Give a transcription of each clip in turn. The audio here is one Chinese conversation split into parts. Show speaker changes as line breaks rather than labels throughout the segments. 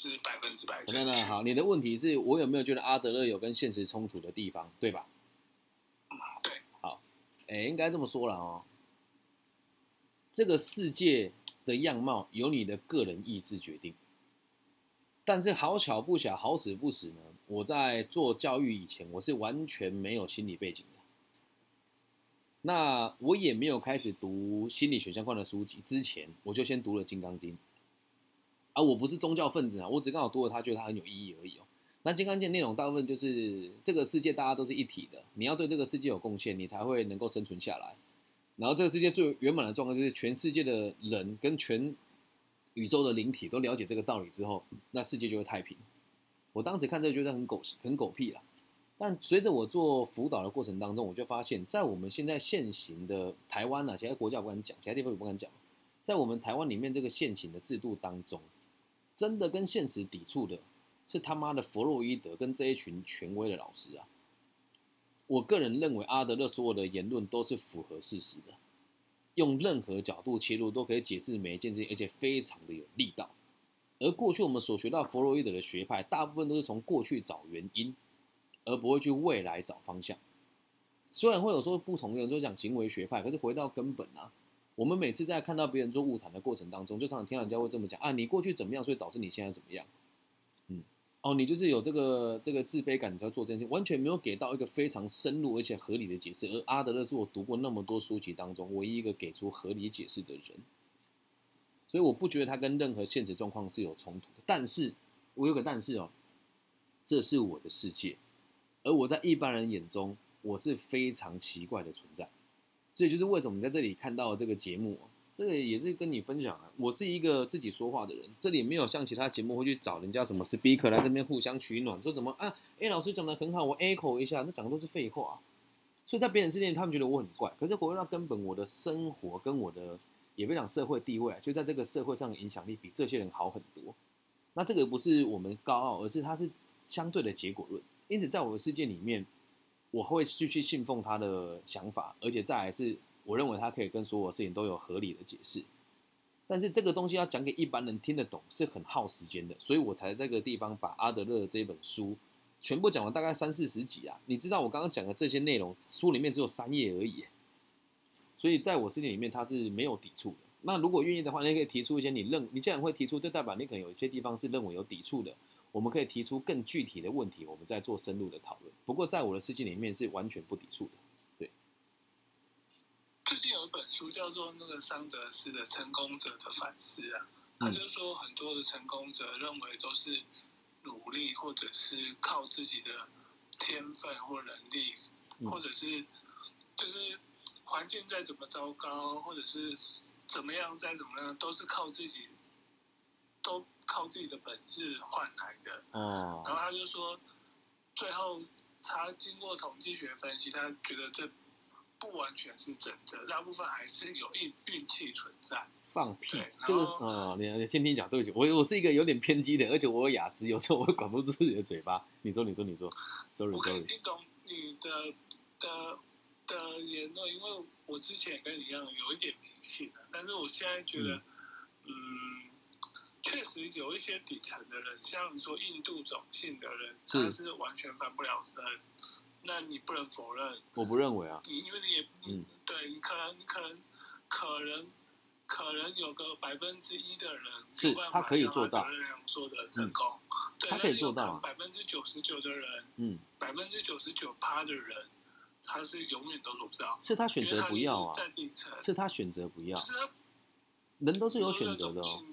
是百分之百
等
正确。
等好，你的问题是我有没有觉得阿德勒有跟现实冲突的地方，对吧？
对，好
哎，应该这么说了哦。这个世界的样貌由你的个人意志决定，但是好巧不巧，好死不死呢，我在做教育以前，我是完全没有心理背景的。那我也没有开始读心理学相关的书籍，之前我就先读了《金刚经》。啊，我不是宗教分子啊，我只刚好读了它，觉得它很有意义而已哦。那《金刚经》内容大部分就是这个世界大家都是一体的，你要对这个世界有贡献，你才会能够生存下来。然后这个世界最圆满的状况就是全世界的人跟全宇宙的灵体都了解这个道理之后，那世界就会太平。我当时看这个觉得很狗很狗屁啦，但随着我做辅导的过程当中，我就发现，在我们现在现行的台湾啊，其他国家不敢讲，其他地方也不敢讲，在我们台湾里面这个现行的制度当中，真的跟现实抵触的是他妈的弗洛伊德跟这一群权威的老师啊！我个人认为阿德勒所有的言论都是符合事实的，用任何角度切入都可以解释每一件事情，而且非常的有力道。而过去我们所学到弗洛伊德的学派，大部分都是从过去找原因，而不会去未来找方向。虽然会有说不同的人说讲行为学派，可是回到根本啊，我们每次在看到别人做误谈的过程当中，就常常听到人家会这么讲啊，你过去怎么样，所以导致你现在怎么样。嗯，哦，你就是有这个这个自卑感，你才要做这件事，完全没有给到一个非常深入而且合理的解释。而阿德勒是我读过那么多书籍当中唯一一个给出合理解释的人，所以我不觉得他跟任何现实状况是有冲突的。但是我有个但是哦，这是我的世界，而我在一般人眼中，我是非常奇怪的存在。这也就是为什么你在这里看到这个节目、这个也是跟你分享啊。我是一个自己说话的人，这里没有像其他节目会去找人家什么 speaker 来这边互相取暖，说怎么啊？A 老师讲的很好，我 echo 一下，那讲的都是废话。所以在别人世界，他们觉得我很怪。可是回到根本，我的生活跟我的也不讲社会地位，就在这个社会上的影响力比这些人好很多。那这个不是我们高傲，而是它是相对的结果论。因此，在我的世界里面，我会继续信奉他的想法，而且再来是，我认为他可以跟所有事情都有合理的解释。但是这个东西要讲给一般人听得懂，是很耗时间的，所以我才在这个地方把阿德勒的这本书全部讲完，大概三四十集啊。你知道我刚刚讲的这些内容，书里面只有三页而已，所以在我世界里面它是没有抵触的。那如果愿意的话，你可以提出一些你认，你既然会提出，就代表你可能有一些地方是认为有抵触的。我们可以提出更具体的问题，我们再做深入的讨论。不过在我的世界里面是完全不抵触的。
对最近有一本书叫做《那个桑德斯的成功者的反思》啊，
嗯
他就是说很多的成功者认为都是努力或者是靠自己的天分或能力，
嗯
或者是就是环境再怎么糟糕，或者是怎么样再怎么样，都是靠自己，都靠自己的本事换来的。哦然后
哦，
他就说，最后他经过统计学分析，他觉得这不完全是真的，大部分还是有运运气存在。
放屁
对！
这个
然后
呃，你你先听讲，对不起，我我是一个有点偏激的，而且我有雅思，有时候我会管不住自己的嘴巴。你说，你说，你说，sorry
我可以
sorry，
听懂你的的的言论，因为我之前也跟你一样有一点迷信的，但是我现在觉得，嗯，确实有一些底层的人，像你说印度种姓的人，
是
他是完全翻不了身，那你不能否认。
我不认为啊，
你因为你也
嗯
对你可能你可能可能可能有个百分之一的人
是他可以做到
像阿德勒那样说的成功，对，
他可以做到啊
百分之九十九的人，
嗯，
百分之九十九趴的人，他是永远都做不到，
是他选择不要啊
是
他选择不要，
是他
人都是有选择的哦。。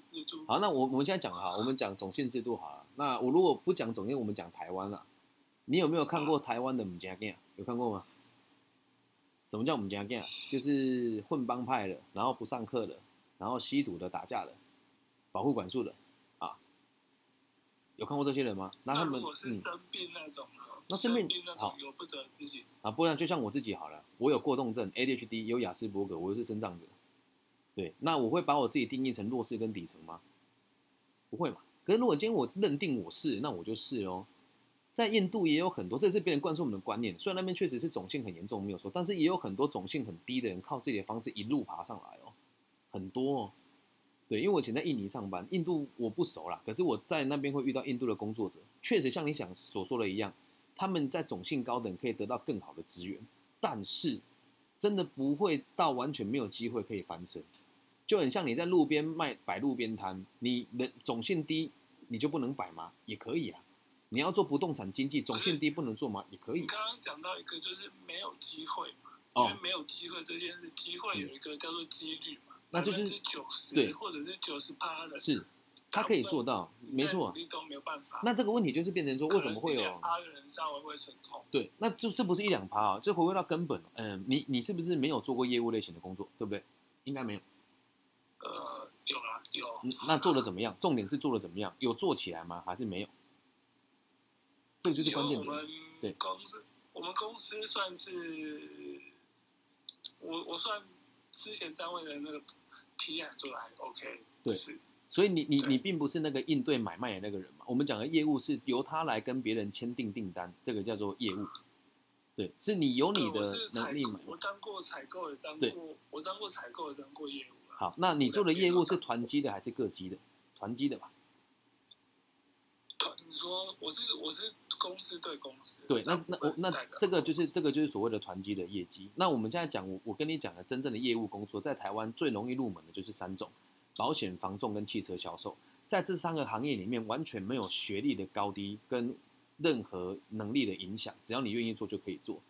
好，那我我们现在讲哈，我们讲种姓制度好了。那我如果不讲种姓，我们讲台湾啊。你有没有看过台湾的母家 g 有看过吗？什么叫母家 g 就是混帮派的，然后不上课的，然后吸毒的、打架的、保护管束的啊。有看过这些人吗？那他们
那是
嗯
生病那种呢？
那生病
那
好
种由不得自己，
啊，不然就像我自己好了，我有过动症、ADHD，有雅斯伯格，我又是生长者。对，那我会把我自己定义成弱势跟底层吗？不会嘛。可是如果今天我认定我是，那我就是哦。在印度也有很多，这是别人灌输我们的观念。虽然那边确实是种姓很严重，没有错，但是也有很多种姓很低的人，靠自己的方式一路爬上来哦，很多哦。对，因为我以前在印尼上班，印度我不熟啦，可是我在那边会遇到印度的工作者，确实像你想所说的一样，他们在种姓高等可以得到更好的资源，但是真的不会到完全没有机会可以翻身，就很像你在路边卖摆路边摊，你的总性低，你就不能摆吗？也可以啊。你要做不动产经济，总性低不能做吗？也可以。
刚刚讲到一个就是没有机会嘛，
哦
因为没有机会这件事，机会有一个叫做几率嘛，
那就是
九十
对
或者是九十八的，
是，他可以做到，没错。
你都没有办法。
那这个问题就是变成说，为什么会有？
八的人稍微会成功？
对，那就这不是一两趴啊，这回归到根本。嗯，你你是不是没有做过业务类型的工作，对不对？应该没有。
呃，有啊，有。
嗯那做的怎么样？重点是做的怎么样？有做起来吗？还是没有？这个就是关键点。
我们
对
公司，我们公司算是我我算之前单位的那个 PR 做的还 OK，
对
是
所以你你你并不是那个应对买卖的那个人嘛？我们讲的业务是由他来跟别人签订订单，这个叫做业务。对，是你有你的能力买，。
我当过采购，也当过，我当过采购，也当过业务啊。
好，那你做的业务是团机的还是个机的？团机的吧。
团，你说我是我是公司对公司，
对，那那我那这个就是这个就是所谓的团机的业绩。那我们现在讲，我我跟你讲的真正的业务工作，在台湾最容易入门的就是三种：保险、房仲跟汽车销售。在这三个行业里面，完全没有学历的高低跟任何能力的影响，只要你愿意做就可以做。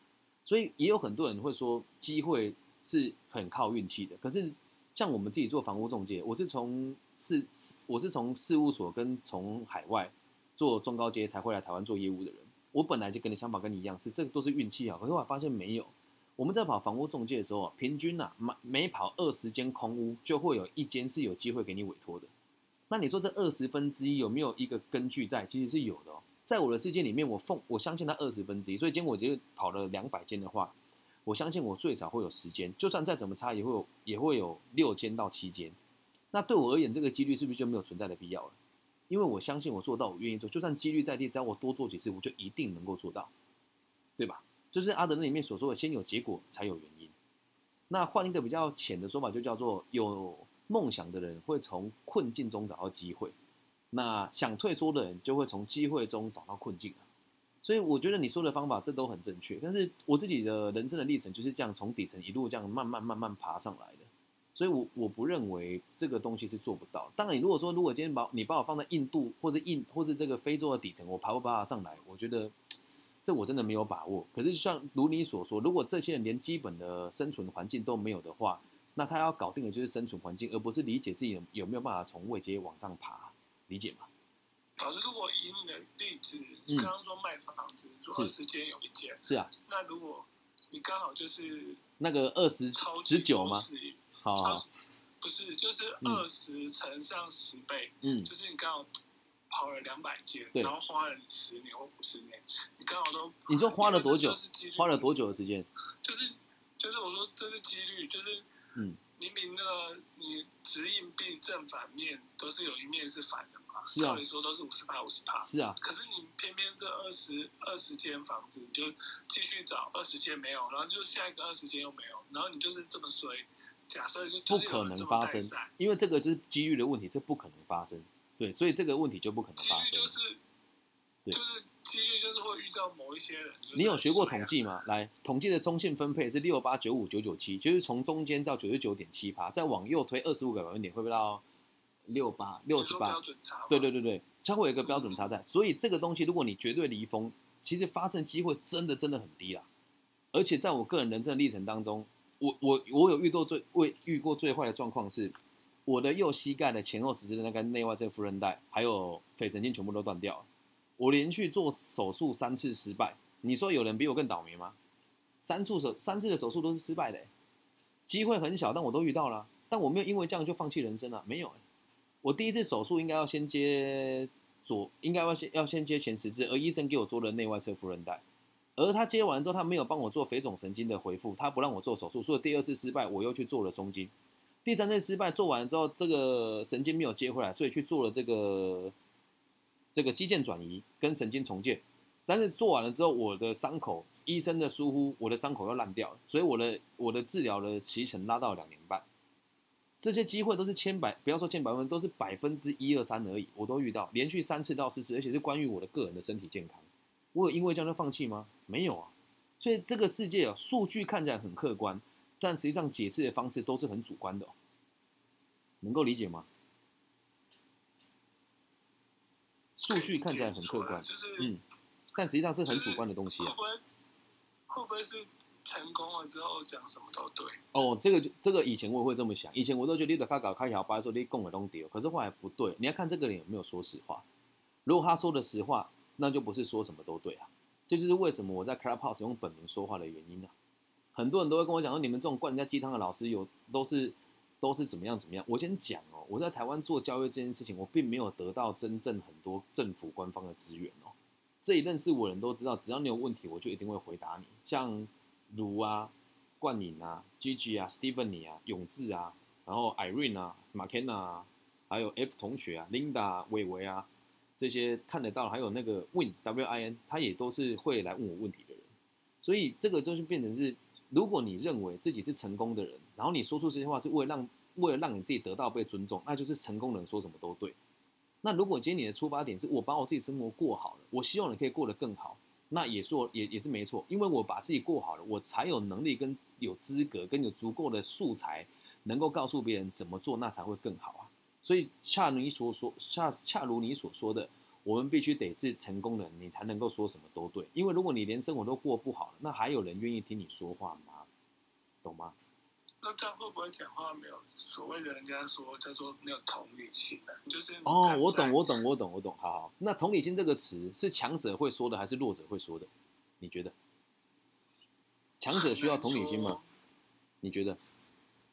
所以也有很多人会说，机会是很靠运气的。可是像我们自己做房屋中介，我是从事我是从事务所跟从海外做中高阶才会来台湾做业务的人。我本来就跟你想法跟你一样，是这个都是运气啊。可是我发现没有，我们在跑房屋中介的时候啊，平均啊每每跑二十间空屋，就会有一间是有机会给你委托的。那你说这二十分之一有没有一个根据在？其实是有的哦。在我的世界里面，我奉我相信它二十分之一，所以今天我就跑了两百间的话，我相信我最少会有十间，就算再怎么差，也会有也会有六间到七间。那对我而言，这个几率是不是就没有存在的必要了？因为我相信我做到，我愿意做，就算几率再低，只要我多做几次，我就一定能够做到，对吧？就是阿德那里面所说的，先有结果才有原因。那换一个比较浅的说法，就叫做有梦想的人会从困境中找到机会，那想退缩的人就会从机会中找到困境。所以我觉得你说的方法这都很正确，但是我自己的人生的历程就是这样从底层一路这样慢慢慢慢爬上来的，所以我我不认为这个东西是做不到。当然，如果说如果今天把你把我放在印度或者印或是这个非洲的底层，我爬不爬得上来？我觉得这我真的没有把握。可是像如你所说，如果这些人连基本的生存环境都没有的话，那他要搞定的就是生存环境，而不是理解自己有没有办法从位阶往上爬，理解吗？
老师，如果以你的例子，刚刚说卖房子，说
是。
二十间有一间，
是啊，
那如果你刚好就是
那个二十
超级
十九吗？好好，
超不是，就是
嗯。
二十乘上十倍，
嗯，
就是你刚好跑了两百间，
对。
然后花了你十年或五十年，你刚好都
你说花了多久？花了多久的时间？
就是就是我说这是几率，就是
嗯，
明明那个你直硬币正反面都是有一面是反的嘛，
是啊
照理说都是五十趴五十趴，
是啊，
可是你偏偏这二十二十间房子，你就继续找二十间没有，然后就下一个二十间又没有，然后你就是这么衰。假设就
不可能发生，因为这个是机遇的问题，这不可能发生。对，所以这个问题就不可能发生。
率就是，
对
就是几率就是会遇到某一些人。就是
你有学过统计吗？来，统计的中性分配是六八九五九九七，就是从中间到九十九点七趴，再往右推二十五个百分点，会不会到六八六十八？对对对对，它会有一个标准差在，所以这个东西如果你绝对离峰，其实发生机会真的真的很低啦。而且在我个人人生的历程当中，我我我有遇到最未遇过最坏的状况是，我的右膝盖的前后十字的那个内外侧副韧带还有腓神经全部都断掉了，我连续做手术三次失败。你说有人比我更倒霉吗？三次手三次的手术都是失败的、欸，机会很小，但我都遇到了，但我没有因为这样就放弃人生了，没有、欸。我第一次手术应该要先接左，应该要先要先接前十字，而医生给我做了内外侧副韧带，而他接完之后，他没有帮我做肥肿神经的回复，他不让我做手术，所以第二次失败，我又去做了松筋，第三次失败做完之后，这个神经没有接回来，所以去做了这个这个肌腱转移跟神经重建，但是做完了之后，我的伤口医生的疏忽，我的伤口又烂掉，所以我的我的治疗的期程拉到两年半。这些机会都是千百，不要说千百分，都是百分之一二三而已，我都遇到，连续三次到四次，而且是关于我的个人的身体健康。我有因为这样就放弃吗？没有啊。所以这个世界啊，数据看起来很客观，但实际上解释的方式都是很主观的，能够理解吗？数据看起来很客观，
就是
嗯，但实际上是很主观的东西啊。
会不会会不会是成功了之后讲什么都对？
哦，这个就这个以前我也会这么想，以前我都觉得你在发稿开小白说你供的东丢，可是后来不对，你要看这个人有没有说实话。如果他说的实话，那就不是说什么都对啊。这就是为什么我在 Clubhouse 用本名说话的原因啊。很多人都会跟我讲说，你们这种灌人家鸡汤的老师有都是都是怎么样怎么样。我先讲哦，我在台湾做教育这件事情，我并没有得到真正很多政府官方的资源哦。这一认识我的人都知道，只要你有问题，我就一定会回答你。像如啊、冠颖啊、Gigi 啊、Stephanie 啊、永志啊，然后 Irene 啊、McKenna 啊，还有 F 同学啊、Linda 啊、伟伟啊，这些看得到，还有那个 Win W I N，他也都是会来问我问题的人。所以这个就是变成是，如果你认为自己是成功的人，然后你说出这些话是为了让为了让你自己得到被尊重，那就是成功人说什么都对。那如果今天你的出发点是我把我自己生活过好了，我希望你可以过得更好，那也说也也是没错，因为我把自己过好了，我才有能力跟有资格跟有足够的素材，能够告诉别人怎么做，那才会更好啊。所以恰如你所说，恰恰如你所说的，我们必须得是成功的，你才能够说什么都对。因为如果你连生活都过不好，那还有人愿意听你说话吗？懂吗？
那这样会不会讲话没有所谓的人家说叫做没有同理心呢？就是
哦，我懂，我懂，我懂，我懂。好好，那同理心这个词是强者会说的，还是弱者会说的？你觉得？强者需要同理心吗？？你觉得？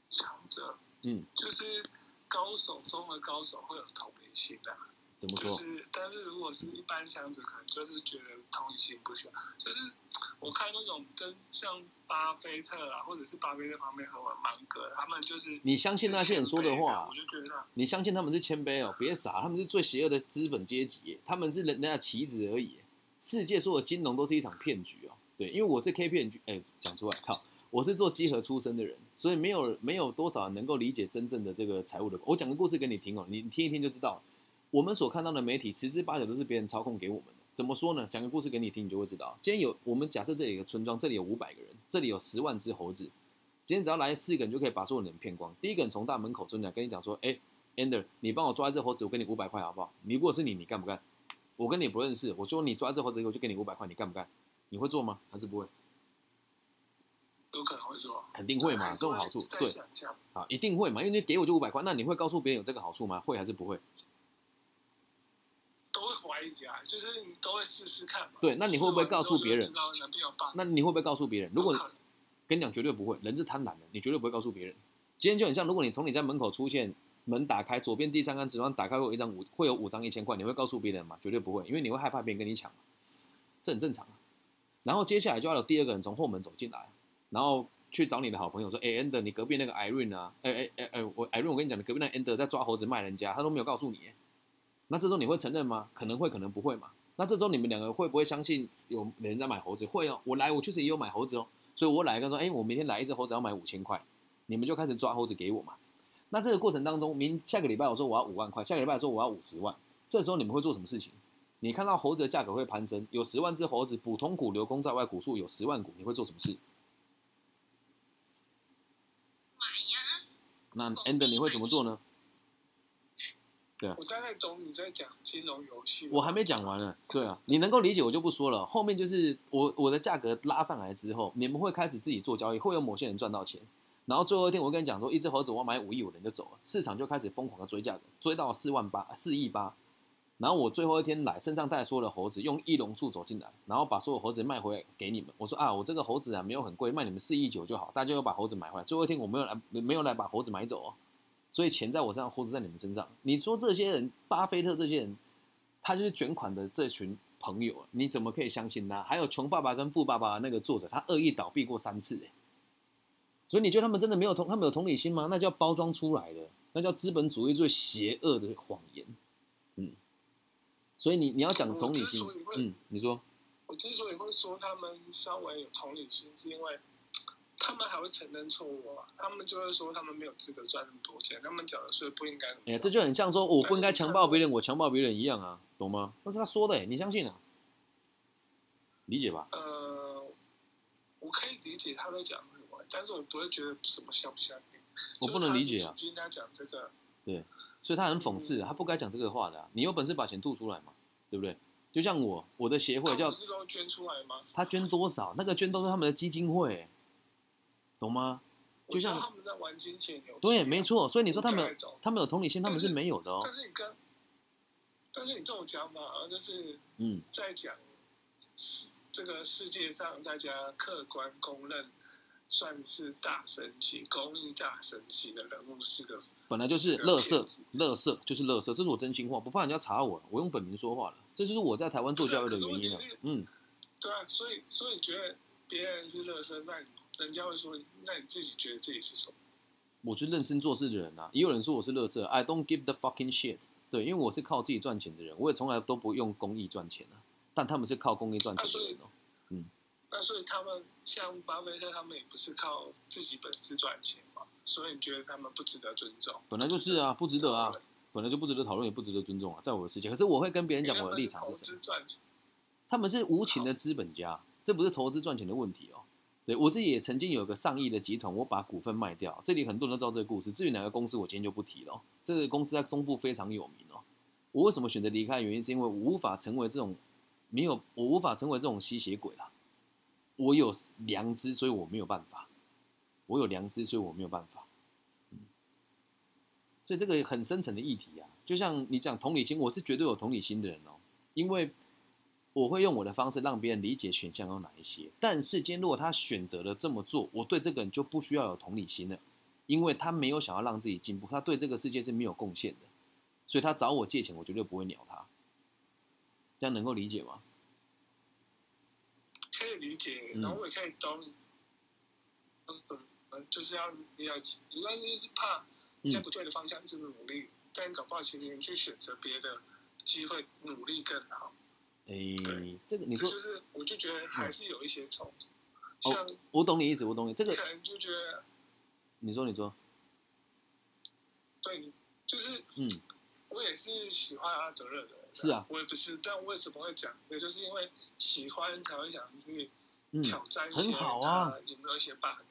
强者
嗯，
就是高手中的高手会有同理心的、
怎么说？
就是，但是如果是一般强者，可能就是觉得同理心不需要。就是我看那种跟像巴菲特啊，或者是巴菲特旁边和我芒格，他们就是
你相信那些人说的话
啊我就觉得他
你相信他们是谦卑哦？别傻，他们是最邪恶的资本阶级，他们是人家的棋子而已。世界所有金融都是一场骗局哦。对，因为我是 K 骗局，哎，讲出来靠，我是做集合出身的人，所以没有没有多少人能够理解真正的这个财务的。我讲个故事给你听哦，你你听一听就知道，我们所看到的媒体十之八九都是别人操控给我们的。怎么说呢？讲个故事给你听，你就会知道。今天有我们假设这里有个村庄，这里有五百个人，这里有十万只猴子，今天只要来四个人就可以把所有人骗光。第一个人从大门口进来跟你讲说，哎、e n d e r 你帮我抓一只猴子，我给你五百块好不好？你如果是你，你干不干？我跟你不认识，我说你抓一只猴子，我就给你五百块，你干不干？你会做吗？还是不会？
都可能会做，
肯定会嘛，这种好处，
再
对啊，一定会嘛，因为你给我就五百块，那你会告诉别人有这个好处吗？会还是不会？
都会怀疑啊，就是你都会试试看嘛。
对那你会不会告诉别人？那你会不会告诉别人？如果跟你讲绝对不会，人是贪婪的，你绝对不会告诉别人。今天就很像，如果你从你家门口出现，门打开，左边第三张纸张打开会有一张五，会有五张一千块，你会告诉别人吗？绝对不会，因为你会害怕别人跟你抢嘛，这很正常啊。然后接下来就要有第二个人从后门走进来，然后去找你的好朋友说：“哎、e n d e r 你隔壁那个 Irene 啊，哎哎哎哎，我 Irene，我跟你讲，你隔壁那个 Ender 在抓猴子卖人家，他都没有告诉你。”那这时候你会承认吗？可能会，可能不会嘛。那这时候你们两个会不会相信有人在买猴子？会哦，我来，我确实也有买猴子哦。所以我来跟他说，哎，我明天来一只猴子要买五千块，你们就开始抓猴子给我嘛。那这个过程当中，明下个礼拜我说我要五万块，下个礼拜说我要五十万，这时候你们会做什么事情？你看到猴子的价格会攀升，有十万只猴子，普通股、流通在外股数有十万股，你会做什么事？
买呀，
那 End 你会怎么做呢？
我大概懂你在讲金融游戏。
我还没讲完呢。对啊，你能够理解我就不说了。后面就是我我的价格拉上来之后，你们会开始自己做交易，会有某些人赚到钱。然后最后一天，我跟你讲说，一只猴子我要买五亿，我人就走了，市场就开始疯狂的追价格，追到四万八、四亿八。然后我最后一天来，身上带所有的猴子，用一龙数走进来，然后把所有猴子卖回来给你们。我说啊，我这个猴子啊没有很贵，卖你们四亿九就好，大家又把猴子买回来。最后一天我没有来，没有来把猴子买走哦。所以钱在我身上，或者在你们身上。你说这些人，巴菲特这些人，他就是卷款的这群朋友，你怎么可以相信他？还有《穷爸爸》跟《富爸爸》那个作者，他恶意倒闭过三次，哎，所以你觉得他们真的没有同，他们有同理心吗？那叫包装出来的，那叫资本主义最邪恶的谎言。嗯，所以你你要讲同理心嗯，你说，
我之所以会说他们稍微有同理心，是因为他们还会承认错误啊，他们就会说他们没有资格赚那么多钱，他们缴的税不应该
哎这就很像说我不应该强暴别人，我强暴别人一样啊，懂吗？那是他说的，哎，你相信啊？理解吧？
呃，我可以理解他在讲什么，但是我不会觉得什么相不相信。
我不能理解啊
就应该讲这个，对
所以他很讽刺，他不该讲这个话的、啊。你有本事把钱吐出来嘛，对不对？就像我，我的协会叫
他不是都捐出来吗？
他捐多少，那个捐都是他们的基金会，懂吗？就像
他们在玩金钱游戏啊，
对，没错。所以你说他们他们有同理心，他们是没有的哦
但。是你跟，但是你这种讲法，就是
嗯，
在讲世这个世界上大家客观公认算是大神级、公益大神级的人物是个
本来就是乐色，乐色就是乐色，这是我真心话，不怕人家查我，我用本名说话了，这就是我在台湾做教育的原因了。嗯，
对啊，所以所以你觉得别人是乐色，那你人家会说，那你自己觉得自己是什么？
我是认真做事的人啊，也有人说我是乐色，I don't give the fucking shit。对，因为我是靠自己赚钱的人，我也从来都不用公益赚钱啊。但他们是靠公益赚钱的人哦。
那所以他们像巴菲特，他们也不是靠自己本事赚钱嘛，所以你觉得他们不值得尊重？
本来就是啊，不值得啊，本来就不值得讨论，也不值得尊重啊，在我的世界。可是我会跟别人讲我的立场是什么。他们是无情的资本家，这不是投资赚钱的问题哦。对我自己也曾经有个上亿的集团，我把股份卖掉，这里很多人都知道这个故事。至于哪个公司，我今天就不提了。这个公司在中部非常有名哦。我为什么选择离开？原因是因为我无法成为这种没有，我无法成为这种吸血鬼啦。我有良知，所以我没有办法。我有良知，所以我没有办法。所以这个很深层的议题啊，就像你讲同理心，我是绝对有同理心的人哦，因为我会用我的方式让别人理解选项有哪一些。但是今天如果他选择了这么做，我对这个人就不需要有同理心了，因为他没有想要让自己进步，他对这个世界是没有贡献的，所以他找我借钱，我绝对不会鸟他。这样能够理解吗？
可以理解，
嗯
然后我也可以懂你，嗯，就是要你要，你那就是怕你在不对的方向一直努力，但搞不好其实你去选择别的机会，努力更好。
诶、
对
这个你说，
就是我就觉得还是有一些冲突，
哦
像
我懂你意思，我懂你这个，
可能就觉得
你说你说，
对就是
嗯，
我也是喜欢阿德勒的人，
是啊，
我也不是，但为什么会讲？也就是因为喜欢才会想去
嗯，
挑战一些，
很好啊，
有没有一些 bug？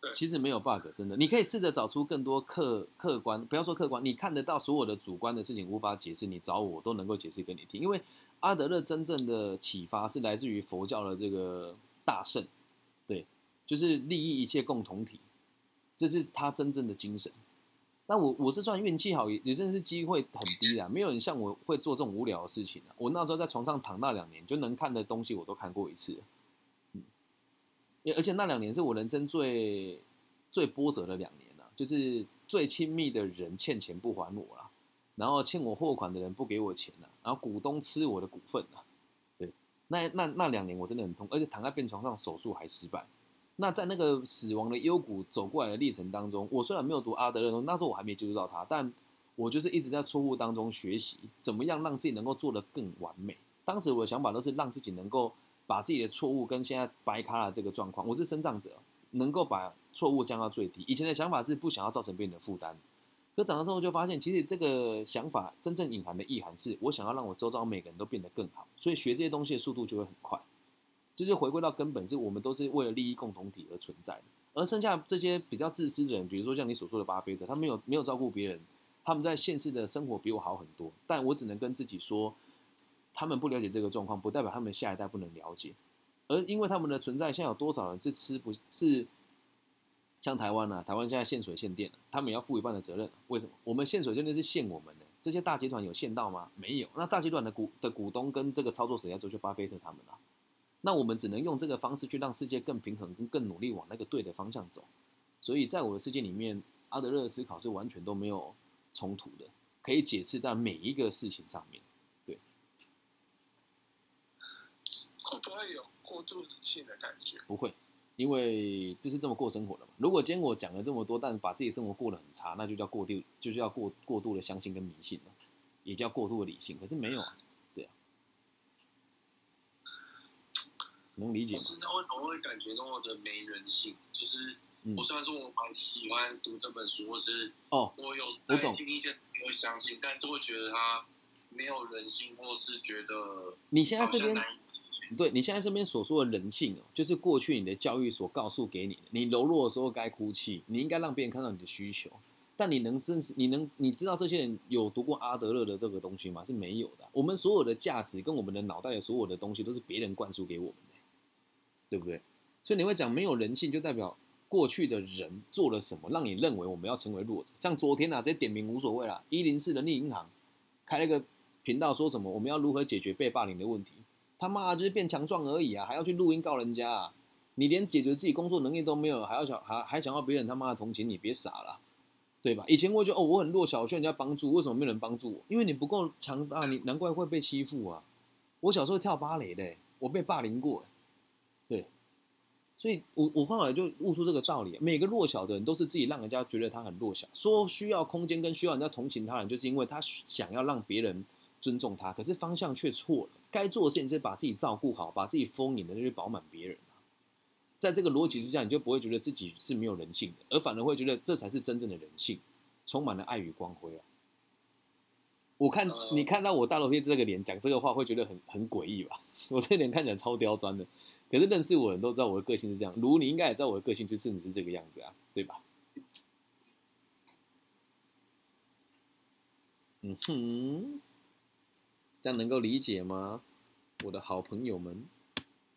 对
其实没有 bug，真的，你可以试着找出更多客客观，不要说客观，你看得到所有的主观的事情无法解释，你找我，我都能够解释给你听。因为阿德勒真正的启发是来自于佛教的这个大圣，对，就是利益一切共同体，这是他真正的精神。那我我是算运气好，也也真的是机会很低啦，没有人像我会做这种无聊的事情啊。我那时候在床上躺那两年，就能看的东西我都看过一次嗯。而且那两年是我人生最最波折的两年啊，就是最亲密的人欠钱不还我啦，然后欠我货款的人不给我钱了，然后股东吃我的股份啊，对，那那那两年我真的很痛，而且躺在病床上手术还失败。那在那个死亡的幽谷走过来的历程当中，我虽然没有读阿德勒，那时候我还没接触到他，但我就是一直在错误当中学习，怎么样让自己能够做得更完美。当时我的想法都是让自己能够把自己的错误跟现在白咖的这个状况，我是生长者，能够把错误降到最低。以前的想法是不想要造成别人的负担，可长大之后就发现，其实这个想法真正隐含的意涵是我想要让我周遭每个人都变得更好，所以学这些东西的速度就会很快。就是回归到根本，是我们都是为了利益共同体而存在的。而剩下这些比较自私的人，比如说像你所说的巴菲特，他没有没有照顾别人，他们在现实的生活比我好很多，但我只能跟自己说，他们不了解这个状况，不代表他们下一代不能了解。而因为他们的存在，现在有多少人是吃不是像台湾啊？台湾现在限水限电、他们也要负一半的责任。为什么？我们限水限电是限我们的，这些大集团有限到吗？没有。那大集团的股的股东跟这个操作谁在做？就巴菲特他们啊。那我们只能用这个方式去让世界更平衡，跟更努力往那个对的方向走。所以在我的世界里面，阿德勒的思考是完全都没有冲突的，可以解释在每一个事情上面。
对会不会有过度理性的感觉？
不会，因为就是这么过生活的嘛。如果今天我讲了这么多，但把自己生活过得很差，那就叫过度，就是要过过度的相信跟迷信了，也叫过度的理性。可是没有啊，对啊，能理解吗？
那为什么会感觉那么的没人性？就是
嗯
我虽然说我蛮喜欢读这本书，或是
哦，
我有
我
在
懂
经历一些事情会相信，但是会觉得它没有人性，或是觉得
你现在这边对你现在身边所说的人性哦，就是过去你的教育所告诉给你的，你柔弱的时候该哭泣，你应该让别人看到你的需求。但你能真实，你能你知道这些人有读过阿德勒的这个东西吗？是没有的。我们所有的价值跟我们的脑袋的所有的东西都是别人灌输给我们的，对不对？所以你会讲没有人性，就代表过去的人做了什么，让你认为我们要成为弱者。像昨天啊，这些点名无所谓啦，一零四人力银行开了一个频道，说什么我们要如何解决被霸凌的问题。他妈的就是变强壮而已啊，还要去录音告人家啊！你连解决自己工作能力都没有，还要想还还想要别人他妈的同情你，别傻了，对吧？以前我就哦，我很弱小，需要人家帮助，为什么没有人帮助我？因为你不够强大，你难怪会被欺负啊！我小时候跳芭蕾的，我被霸凌过，对，所以我我后来就悟出这个道理，每个弱小的人都是自己让人家觉得他很弱小，说需要空间跟需要人家同情他人，就是因为他想要让别人尊重他，可是方向却错了。该做的事情是把自己照顾好，把自己丰盈的去饱满别人啊在这个逻辑之下，你就不会觉得自己是没有人性的，而反而会觉得这才是真正的人性，充满了爱与光辉啊！我看
呃
你看到我大头贴这个脸讲这个话，会觉得很很诡异吧？我这脸看起来超刁钻的，可是认识我的人都知道我的个性是这样。如你应该也知道我的个性就真的是这个样子啊，对吧？嗯哼，这样能够理解吗，我的好朋友们？